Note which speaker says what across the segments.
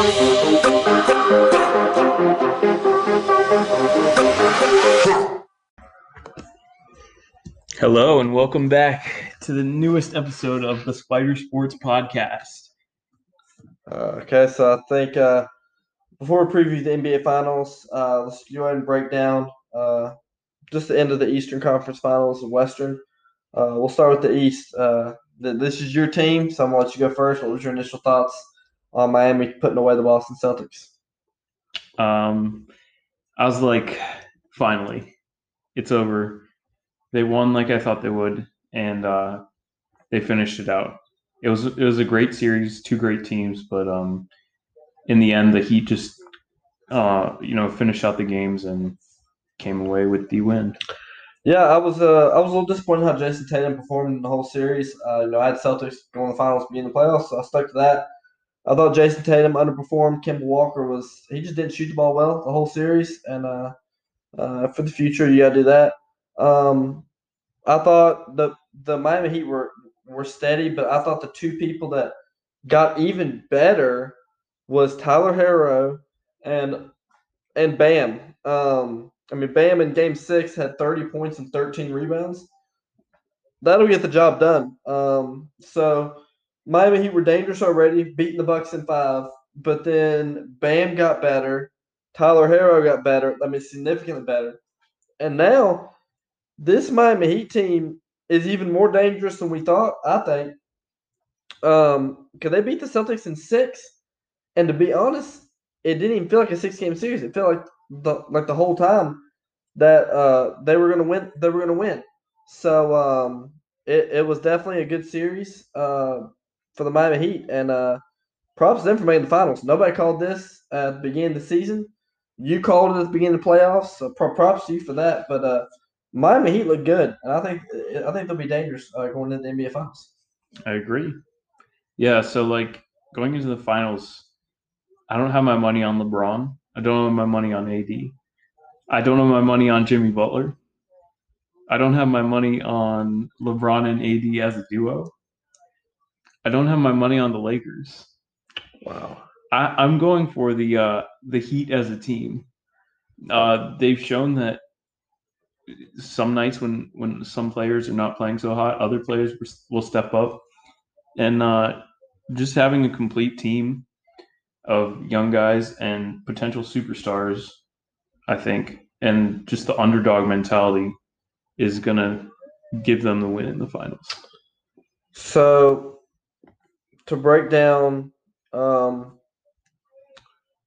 Speaker 1: Hello and welcome back to the newest episode of the Spider Sports Podcast.
Speaker 2: Uh, okay, so I think uh, before we preview the NBA Finals, uh, let's go ahead and break down uh, just the end of the Eastern Conference Finals and Western. Uh, we'll start with the East. Uh, th- this is your team, so I'm gonna let you go first. What was your initial thoughts on Miami putting away the Boston Celtics?
Speaker 1: Um, I was like, finally, it's over. They won like I thought they would, and uh, they finished it out. It was it was a great series, two great teams, but um, in the end, the Heat just uh, you know finished out the games and came away with the win.
Speaker 2: Yeah, I was uh, I was a little disappointed how Jayson Tatum performed in the whole series. Uh, you know, I had Celtics going to the finals, be in the playoffs, so I stuck to that. I thought Jayson Tatum underperformed. Kemba Walker was he just didn't shoot the ball well the whole series, and uh, uh, for the future you gotta do that. Um, I thought the the Miami Heat were were steady, but I thought the two people that got even better was Tyler Herro and and Bam. Um, I mean, Bam in Game Six had thirty points and thirteen rebounds. That'll get the job done. Um, so Miami Heat were dangerous already, beating the Bucks in five, but then Bam got better. Tyler Herro got better. I mean, significantly better. And now this Miami Heat team is even more dangerous than we thought. I think. Um, because they beat the Celtics in six, and to be honest, it didn't even feel like a six-game series. It felt like the like the whole time that uh they were gonna win. They were gonna win. So um, it it was definitely a good series uh for the Miami Heat, and uh, props to them for making the finals. Nobody called this at the beginning of the season. You called it at the beginning of the playoffs, so props to you for that. But uh, Miami Heat look good, and I think I think they'll be dangerous uh, going into the NBA Finals.
Speaker 1: I agree. Yeah, so like going into the finals, I don't have my money on LeBron. I don't have my money on AD. I don't have my money on Jimmy Butler. I don't have my money on LeBron and AD as a duo. I don't have my money on the Lakers.
Speaker 2: Wow.
Speaker 1: I, I'm going for the uh, the Heat as a team. Uh, they've shown that some nights when when some players are not playing so hot, other players will step up, and uh, just having a complete team of young guys and potential superstars, I think, and just the underdog mentality is gonna give them the win in the finals.
Speaker 2: So, to break down um,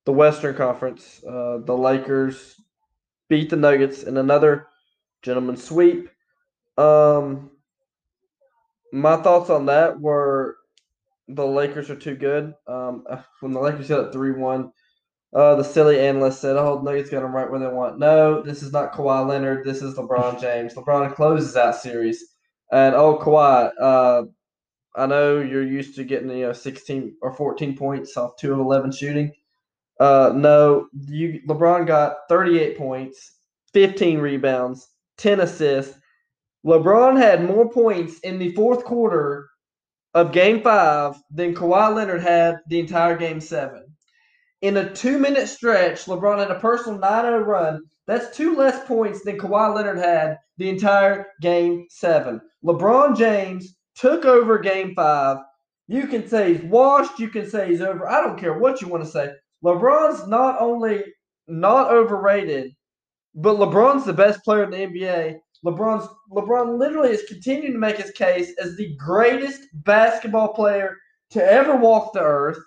Speaker 2: the Western Conference, uh, the Lakers beat the Nuggets in another gentleman sweep. Um, my thoughts on that were the Lakers are too good. Um, when the Lakers got up 3 1, uh, the silly analyst said, Oh, Nuggets got them right where they want. No, this is not Kawhi Leonard. This is LeBron James. LeBron closes that series. And, oh, Kawhi, uh, I know you're used to getting, you know, 16 or 14 points off 2 of 11 shooting. Uh, no, you LeBron got 38 points, 15 rebounds, 10 assists. LeBron had more points in the fourth quarter of game five than Kawhi Leonard had the entire game seven. In a two minute stretch, LeBron had a personal 9 0 run. That's two less points than Kawhi Leonard had the entire game seven. LeBron James took over game five. You can say he's washed, you can say he's over. I don't care what you want to say. LeBron's not only not overrated, but LeBron's the best player in the NBA. LeBron's LeBron literally is continuing to make his case as the greatest basketball player to ever walk the earth.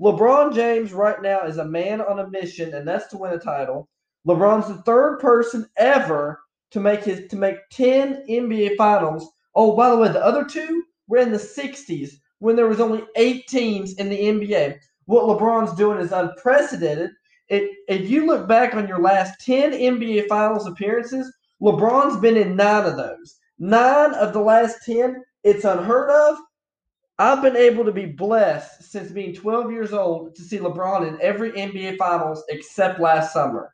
Speaker 2: LeBron James right now is a man on a mission, and that's to win a title. LeBron's the third person ever to make his to make 10 NBA finals. Oh, by the way, the other two were in the 60s when there was only eight teams in the NBA. What LeBron's doing is unprecedented. It, if you look back on your last 10 NBA finals appearances, LeBron's been in nine of those. Nine of the last 10. It's unheard of. I've been able to be blessed since being 12 years old to see LeBron in every NBA Finals except last summer.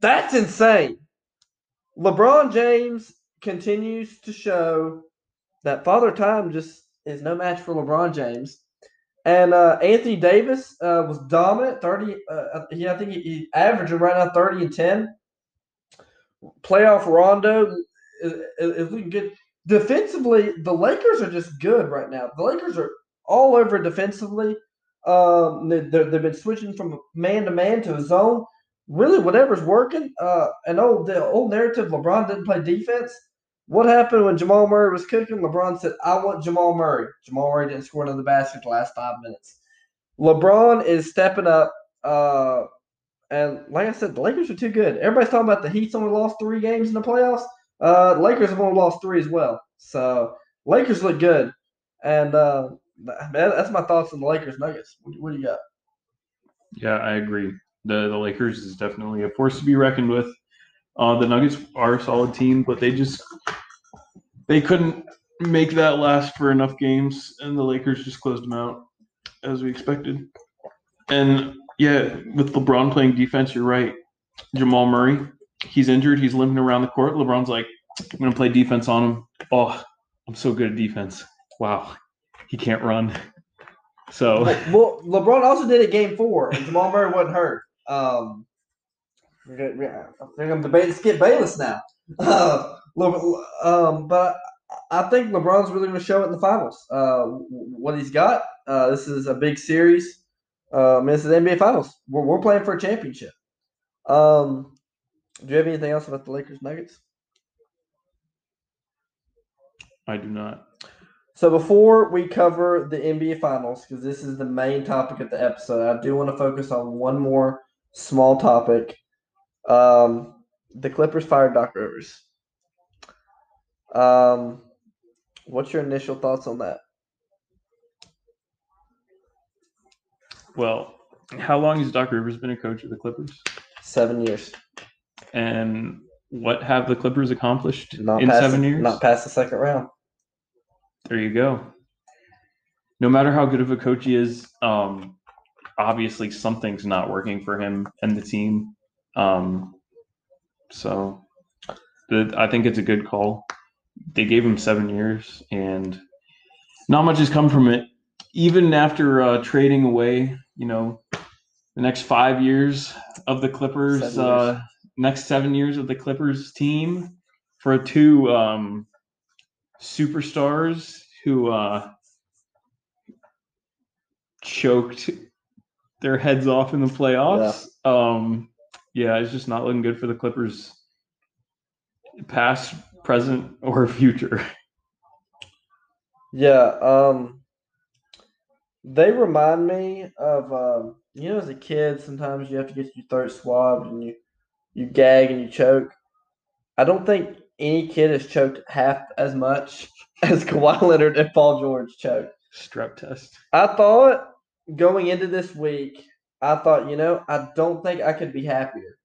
Speaker 2: That's insane. LeBron James continues to show that Father Time just is no match for LeBron James. And uh, Anthony Davis uh, was dominant. Thirty. Uh, he, I think he, he averaging right now thirty and ten. Playoff Rondo is, is looking good. Defensively, the Lakers are just good right now. The Lakers are all over defensively. Um, they, they've been switching from man to man to a zone. Really, whatever's working. Uh, an old the old narrative: LeBron didn't play defense. What happened when Jamal Murray was cooking? LeBron said, "I want Jamal Murray." Jamal Murray didn't score another basket the last five minutes. LeBron is stepping up. Uh, and like I said, the Lakers are too good. Everybody's talking about the Heat's only lost three games in the playoffs. Uh, Lakers have only lost three as well. So Lakers look good. And uh, that's my thoughts on the Lakers Nuggets. What, what do you got?
Speaker 1: Yeah, I agree. The the Lakers is definitely a force to be reckoned with. Uh, the Nuggets are a solid team, but they just they couldn't make that last for enough games, and the Lakers just closed them out as we expected. And yeah, with LeBron playing defense, you're right. Jamal Murray, he's injured. He's limping around the court. LeBron's like, I'm gonna play defense on him. Oh, I'm so good at defense. Wow, he can't run. So
Speaker 2: well, LeBron also did it game four, and Jamal Murray wasn't hurt. Um, I think I'm debating Skip Bayless now. Uh, um, but I think LeBron's really going to show it in the finals. Uh, what he's got. Uh, this is a big series. Um, this is NBA Finals. We're, we're playing for a championship. Um, do you have anything else about the Lakers Nuggets?
Speaker 1: I do not.
Speaker 2: So before we cover the NBA Finals, because this is the main topic of the episode, I do want to focus on one more small topic. Um, the Clippers fired Doc Rivers. Um, what's your initial thoughts on that?
Speaker 1: Well, how long has Doc Rivers been a coach of the Clippers?
Speaker 2: Seven years.
Speaker 1: And what have the Clippers accomplished
Speaker 2: Not
Speaker 1: in
Speaker 2: past
Speaker 1: seven years?
Speaker 2: Not past the second round.
Speaker 1: There you go. No matter how good of a coach he is, um, obviously something's not working for him and the team. Um, so the, I think it's a good call. They gave him seven years, and not much has come from it. Even after uh, trading away, you know, the next five years of the Clippers,
Speaker 2: Seven
Speaker 1: uh, next seven years of the Clippers team for two um, superstars who uh, choked their heads off in the playoffs. Um, yeah, it's just not looking good for the Clippers, past, present, or future.
Speaker 2: Yeah. Um, they remind me of um, you know, as a kid, sometimes you have to get your throat swabbed and you you gag and you choke. I don't think any kid has choked half as much as Kawhi Leonard and Paul George choked.
Speaker 1: Strep test.
Speaker 2: I thought going into this week, I thought, you know, I don't think I could be happier.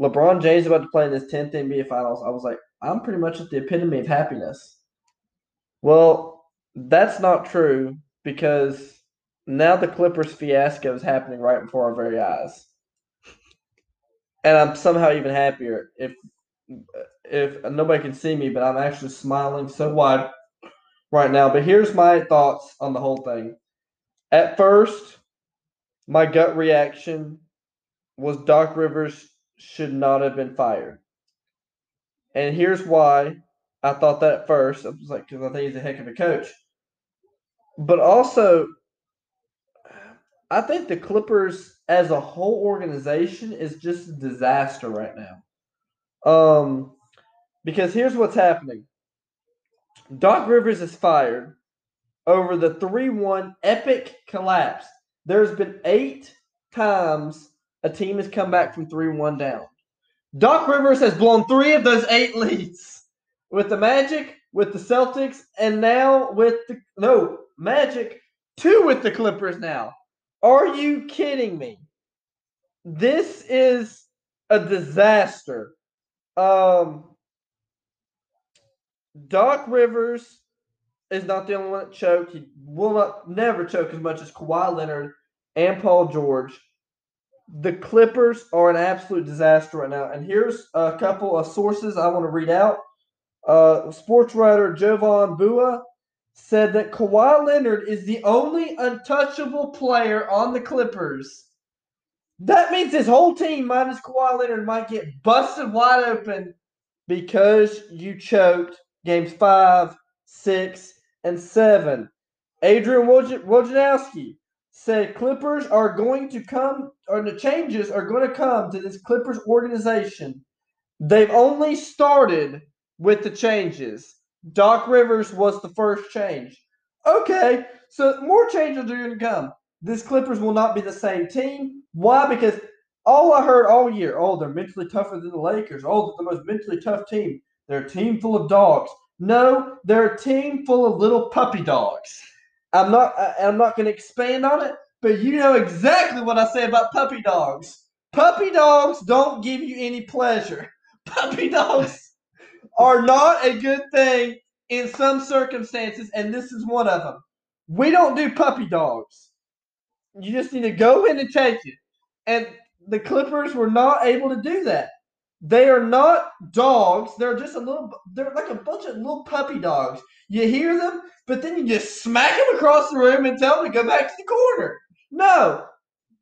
Speaker 2: LeBron James about to play in his 10th NBA Finals. I was like, I'm pretty much at the epitome of happiness. Well, that's not true because now the Clippers fiasco is happening right before our very eyes. And I'm somehow even happier if if nobody can see me, but I'm actually smiling so wide right now. But here's my thoughts on the whole thing. At first, my gut reaction was Doc Rivers should not have been fired. And here's why I thought that at first. I was like, because I think he's a heck of a coach. But also, I think the Clippers as a whole organization is just a disaster right now. Um, because here's what's happening. Doc Rivers is fired over the 3 1 epic collapse. There's been eight times a team has come back from 3 1 down. Doc Rivers has blown three of those eight leads with the Magic, with the Celtics, and now with the no Magic, two with the Clippers now. Are you kidding me? This is a disaster. Um, Doc Rivers is not the only one that choked. He will not never choke as much as Kawhi Leonard and Paul George. The Clippers are an absolute disaster right now. And here's a couple of sources I want to read out. Uh, sports writer Jovan Buha said that Kawhi Leonard is the only untouchable player on the Clippers. That means his whole team, minus Kawhi Leonard, might get busted wide open because you choked games five, six, and seven. Adrian Wojnarowski said Clippers are going to come, the changes are going to come to this Clippers organization. They've only started with the changes. Doc Rivers was the first change. Okay, so more changes are going to come. This Clippers will not be the same team. Why? Because all I heard all year, oh, they're mentally tougher than the Lakers. Oh, they're the most mentally tough team. They're a team full of dogs. No, they're a team full of little puppy dogs. I'm not. I'm not going to expand on it, but you know exactly what I say about puppy dogs. Puppy dogs don't give you any pleasure. Puppy dogs are not a good thing in some circumstances, and this is one of them. We don't do puppy dogs. You just need to go in and take it. And the Clippers were not able to do that. They are not dogs. They're just a little. They're like a bunch of little puppy dogs. You hear them, but then you just smack them across the room and tell them to go back to the corner. No,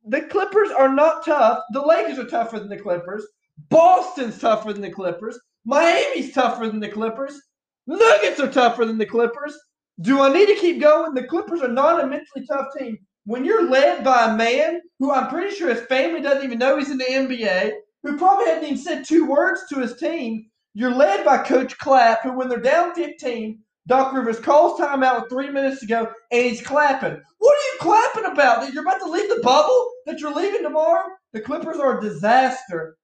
Speaker 2: the Clippers are not tough. The Lakers are tougher than the Clippers. Boston's tougher than the Clippers. Miami's tougher than the Clippers. Nuggets are tougher than the Clippers. Do I need to keep going? The Clippers are not a mentally tough team. When you're led by a man who I'm pretty sure his family doesn't even know he's in the NBA, who probably hasn't even said two words to his team, you're led by Coach Clapp, who when they're down 15, Doc Rivers calls timeout with three minutes to go, and he's clapping. What are you clapping about? That you're about to leave the bubble? That you're leaving tomorrow? The Clippers are a disaster.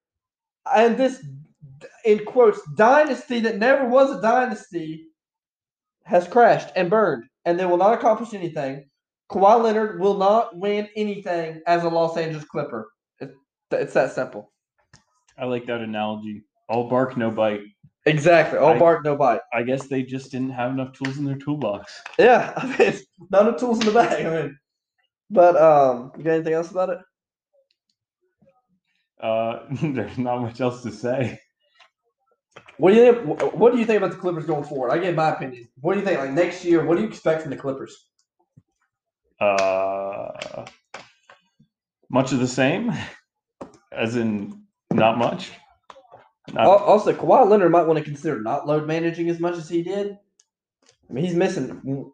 Speaker 2: And this, in quotes, dynasty that never was a dynasty has crashed and burned, and they will not accomplish anything. Kawhi Leonard will not win anything as a Los Angeles Clipper. it's that simple.
Speaker 1: I like that analogy. All bark, no bite.
Speaker 2: Exactly. All I, bark, no bite.
Speaker 1: I guess they just didn't have enough tools in their toolbox.
Speaker 2: Yeah, I mean, none of tools in the bag. I mean, but um, you got anything else about it?
Speaker 1: Uh, there's not much else to say.
Speaker 2: What do you think? What do you think about the Clippers going forward? I give my opinion. What do you think? Like next year, what do you expect from the Clippers?
Speaker 1: Uh, much of the same, as in not much.
Speaker 2: Not also, Kawhi Leonard might want to consider not load managing as much as he did. I mean, he's missing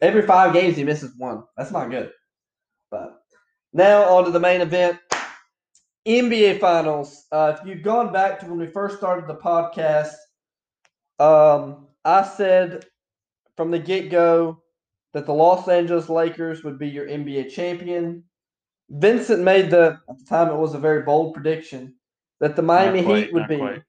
Speaker 2: every five games. He misses one. That's not good. But now on to the main event. NBA Finals. Uh, if you've gone back to when we first started the podcast, um, I said from the get go that the Los Angeles Lakers would be your NBA champion. Vincent made the at the time it was a very bold prediction that the Miami quite, Heat would be. Quite.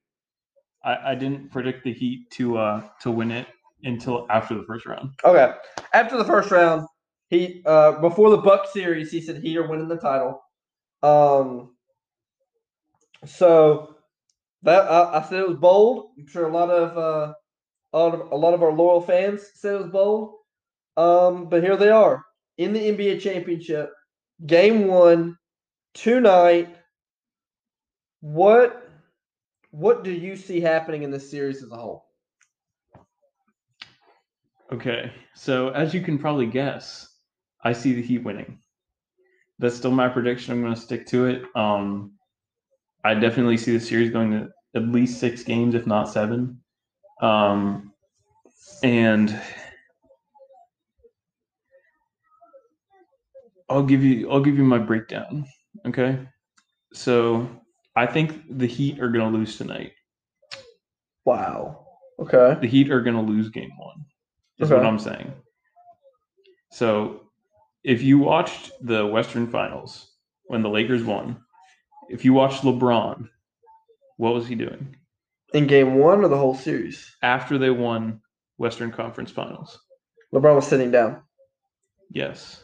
Speaker 1: I, I didn't predict the Heat to uh to win it until after the first round.
Speaker 2: Okay, after the first round, he uh before the Buck series, he said Heat are winning the title. Um, so that I, I said it was bold. I'm sure a lot of uh a lot of, a lot of our loyal fans said it was bold. Um, but here they are in the NBA championship, game one, tonight. What what do you see happening in this series as a whole?
Speaker 1: Okay, so as you can probably guess, I see the Heat winning. That's still my prediction. I'm going to stick to it. Um, I definitely see the series going to at least six games, if not seven. Um, and I'll give you I'll give you my breakdown. Okay. So I think the Heat are gonna lose tonight.
Speaker 2: Wow. Okay.
Speaker 1: The Heat are gonna lose game one. Is okay. what I'm saying. So if you watched the Western Finals when the Lakers won, if you watched LeBron, what was he doing?
Speaker 2: In game one or the whole series?
Speaker 1: After they won Western Conference Finals.
Speaker 2: LeBron was sitting down.
Speaker 1: Yes.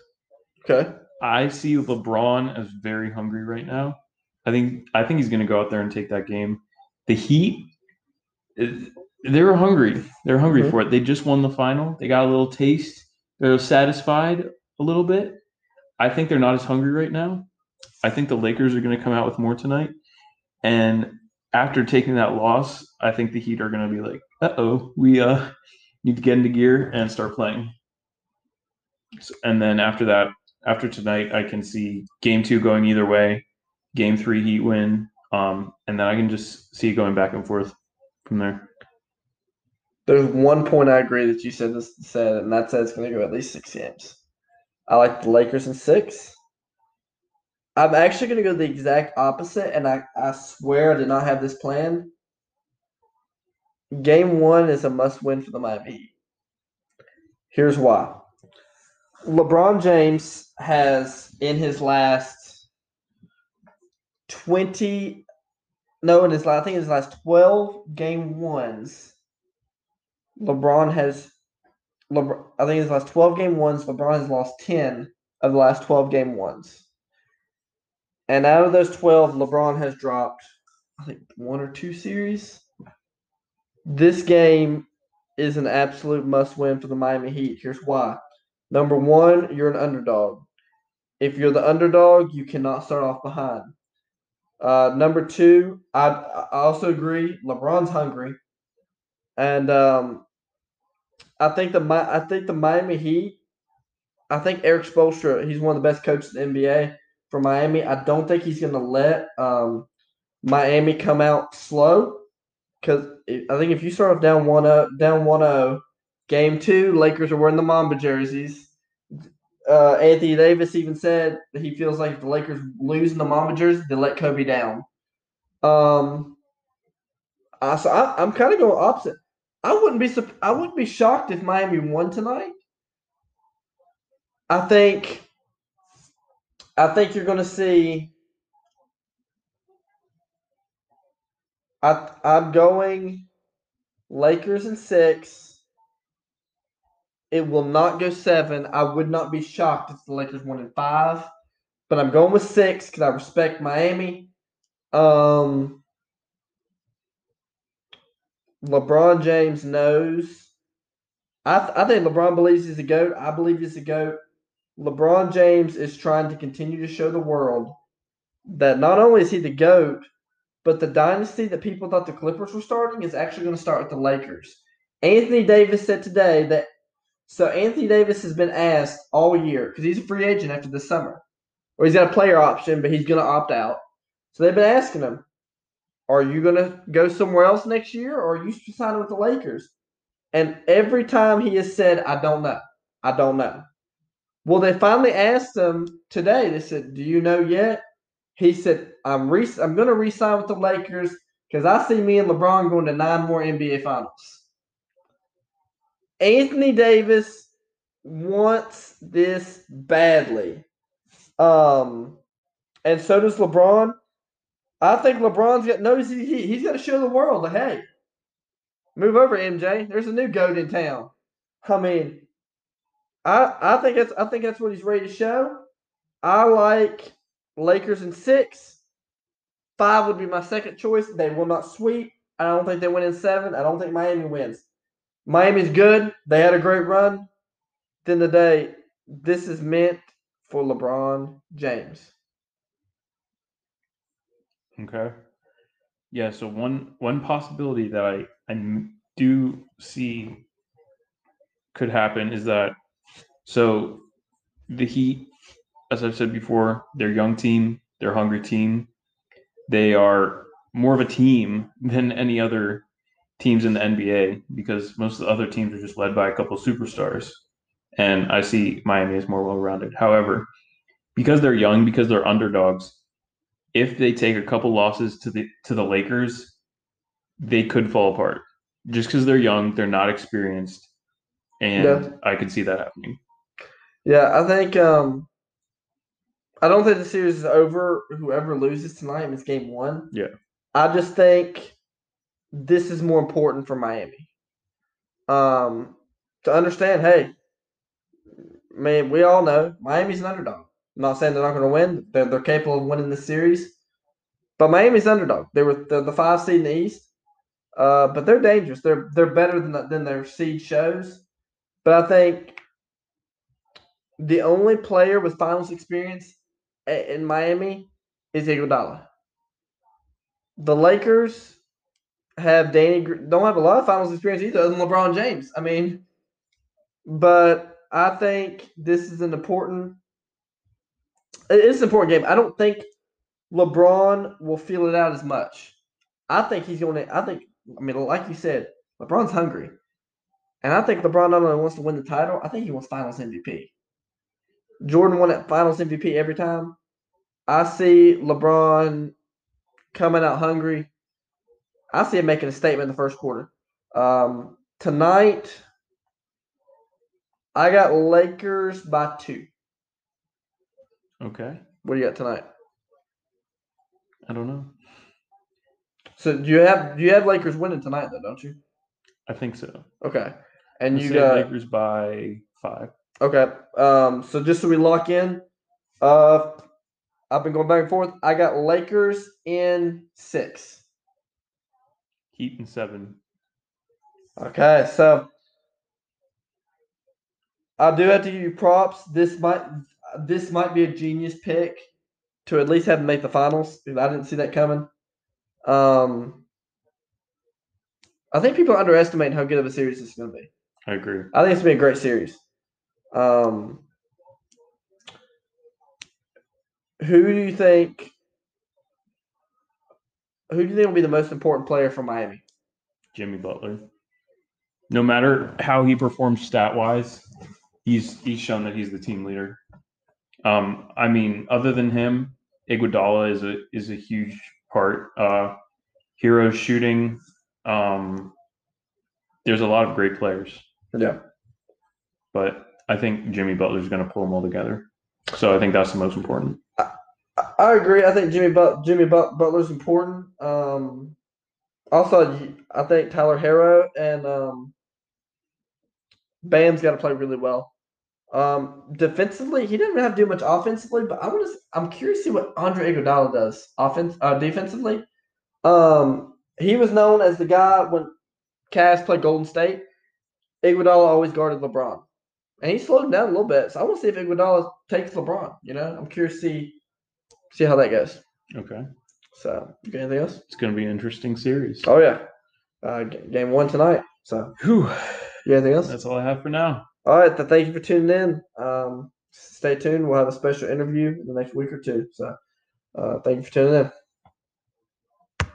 Speaker 2: Okay.
Speaker 1: I see LeBron as very hungry right now. I think I think he's going to go out there and take that game. The Heat, they were hungry. They're hungry mm-hmm. for it. They just won the final. They got a little taste. They're satisfied a little bit. I think they're not as hungry right now. I think the Lakers are going to come out with more tonight. And after taking that loss, I think the Heat are going to be like, "Uh oh, we uh need to get into gear and start playing. So- And then after that, after tonight, I can see game two going either way, game three Heat win, um, and then I can just see it going back and forth from there.
Speaker 2: There's one point I agree that you said this said, and that said it's going to go at least six games. I like the Lakers in six. I'm actually going to go the exact opposite, and I, I swear I did not have this plan. Game one is a must win for the Miami Heat. Here's why LeBron James has, in his last 20, no, in his last, I think his last 12 game ones, LeBron has, LeBron, I think his last 12 game ones, LeBron has lost 10 of the last 12 game ones. And out of those 12, LeBron has dropped, I think, one or two series. This game is an absolute must win for the Miami Heat. Here's why. Number one, you're an underdog. If you're the underdog, you cannot start off behind. Uh, number two, I, I also agree. LeBron's hungry, and um, I think the I think the Miami Heat. I think Erik Spoelstra. He's one of the best coaches in the NBA for Miami. I don't think he's going to let um, Miami come out slow because I think if you start off down one up, down one zero, game two, Lakers are wearing the Mamba jerseys. Uh, Anthony Davis even said he feels like if the Lakers lose in the Mamba jersey, they let Kobe down. Um, I, so I, I'm kind of going opposite. I wouldn't be I wouldn't be shocked if Miami won tonight. I think I think you're going to see. I I'm going Lakers in six. It will not go seven. I would not be shocked if the Lakers won in five, but I'm going with six because I respect Miami. Um, LeBron James knows. I th- I think LeBron believes he's a goat. I believe he's a goat. LeBron James is trying to continue to show the world that not only is he the GOAT, but the dynasty that people thought the Clippers were starting is actually going to start with the Lakers. Anthony Davis said today that so Anthony Davis has been asked all year because he's a free agent after the summer, or he's got a player option, but he's going to opt out. So they've been asking him, "Are you going to go somewhere else next year, or are you signing with the Lakers?" And every time he has said, "I don't know, I don't know." Well, they finally asked him today. They said, "Do you know yet?" He said, "I'm re- I'm going to re-sign with the Lakers because I see me and LeBron going to nine more NBA Finals." Anthony Davis wants this badly, um, and so does LeBron. I think LeBron's got notice he, he he's got to show the world that hey, move over MJ. There's a new goat in town. I mean, I I think that's I think that's what he's ready to show. I like Lakers in six. Five would be my second choice. They will not sweep. I don't think they win in seven. I don't think Miami wins. Miami's good. They had a great run. Then the day, this is meant for LeBron James.
Speaker 1: Okay. Yeah. So one one possibility that I I do see could happen is that so the Heat, as I've said before, they're young team, they're hungry team. They are more of a team than any other teams in the NBA because most of the other teams are just led by a couple of superstars. And I see Miami as more well rounded. However, because they're young, because they're underdogs, if they take a couple losses to the to the Lakers, they could fall apart. Just because they're young, they're not experienced, and
Speaker 2: Yeah.
Speaker 1: I could see that happening.
Speaker 2: Yeah, I think um I don't think the series is over. Whoever loses tonight is game one.
Speaker 1: Yeah.
Speaker 2: I just think this is more important for Miami. Um to understand, hey, man, we all know Miami's an underdog. I'm not saying they're not going to win. They're, they're capable of winning the series. But Miami's underdog. They were the, the five seed in the East. Uh, but they're dangerous. They're they're better than than their seed shows. But I think the only player with finals experience in Miami is Iguodala. The Lakers, have Danny don't have a lot of finals experience either, other than LeBron James. I mean, but I think this is an important. it is an important game. I don't think LeBron will feel it out as much. I think he's going to. I think. I mean, like you said, LeBron's hungry, and I think LeBron not only wants to win the title. I think he wants Finals MVP. Jordan won that Finals MVP every time. I see LeBron coming out hungry. I see him making a statement in the first quarter. Um, tonight, I got Lakers by two.
Speaker 1: Okay.
Speaker 2: What do you got tonight?
Speaker 1: I don't know.
Speaker 2: So do you have do you have Lakers winning tonight though, don't you?
Speaker 1: I think so.
Speaker 2: Okay. And
Speaker 1: Let's
Speaker 2: you got
Speaker 1: Lakers by five.
Speaker 2: okay. Um so just so we lock in, uh I've been going back and forth. I got Lakers in six.
Speaker 1: Heat and seven.
Speaker 2: Okay, so I do have to give you props. This might this might be a genius pick to at least have them make the finals. I didn't see that coming. Um, I think people underestimate how good of a series this is going to be.
Speaker 1: I agree.
Speaker 2: I think it's going to be a great series. Um, who do you think? Who do you think will be the most important player for Miami?
Speaker 1: Jimmy Butler. No matter how he performs stat wise, he's he's shown that he's the team leader. Um, I mean, other than him, Iguodala is a is a huge part. Uh, Herro shooting. Um, there's a lot of great players,
Speaker 2: Yeah.
Speaker 1: but I think Jimmy Butler's going to pull them all together. So I think that's the most important.
Speaker 2: I- agree. I think Jimmy but- Jimmy but- Butler's important. Um, also, I think Tyler Herro and um, Bam's got to play really well. Um, defensively, he didn't have to do much offensively, but I want to. I'm curious to see what Andre Iguodala does offense uh, defensively. Um, he was known as the guy when Cavs played Golden State. Iguodala always guarded LeBron, and he slowed him down a little bit. So I want to see if Iguodala takes LeBron. You know, I'm curious to see see how that goes.
Speaker 1: Okay,
Speaker 2: So, you anything else?
Speaker 1: it's going to be an interesting series.
Speaker 2: Oh yeah, uh, game one tonight. So,
Speaker 1: Whew.
Speaker 2: you anything else?
Speaker 1: That's all I have for now.
Speaker 2: All right, then thank you for tuning in. Um, stay tuned. We'll have a special interview in the next week or two. So, uh, thank you for tuning in.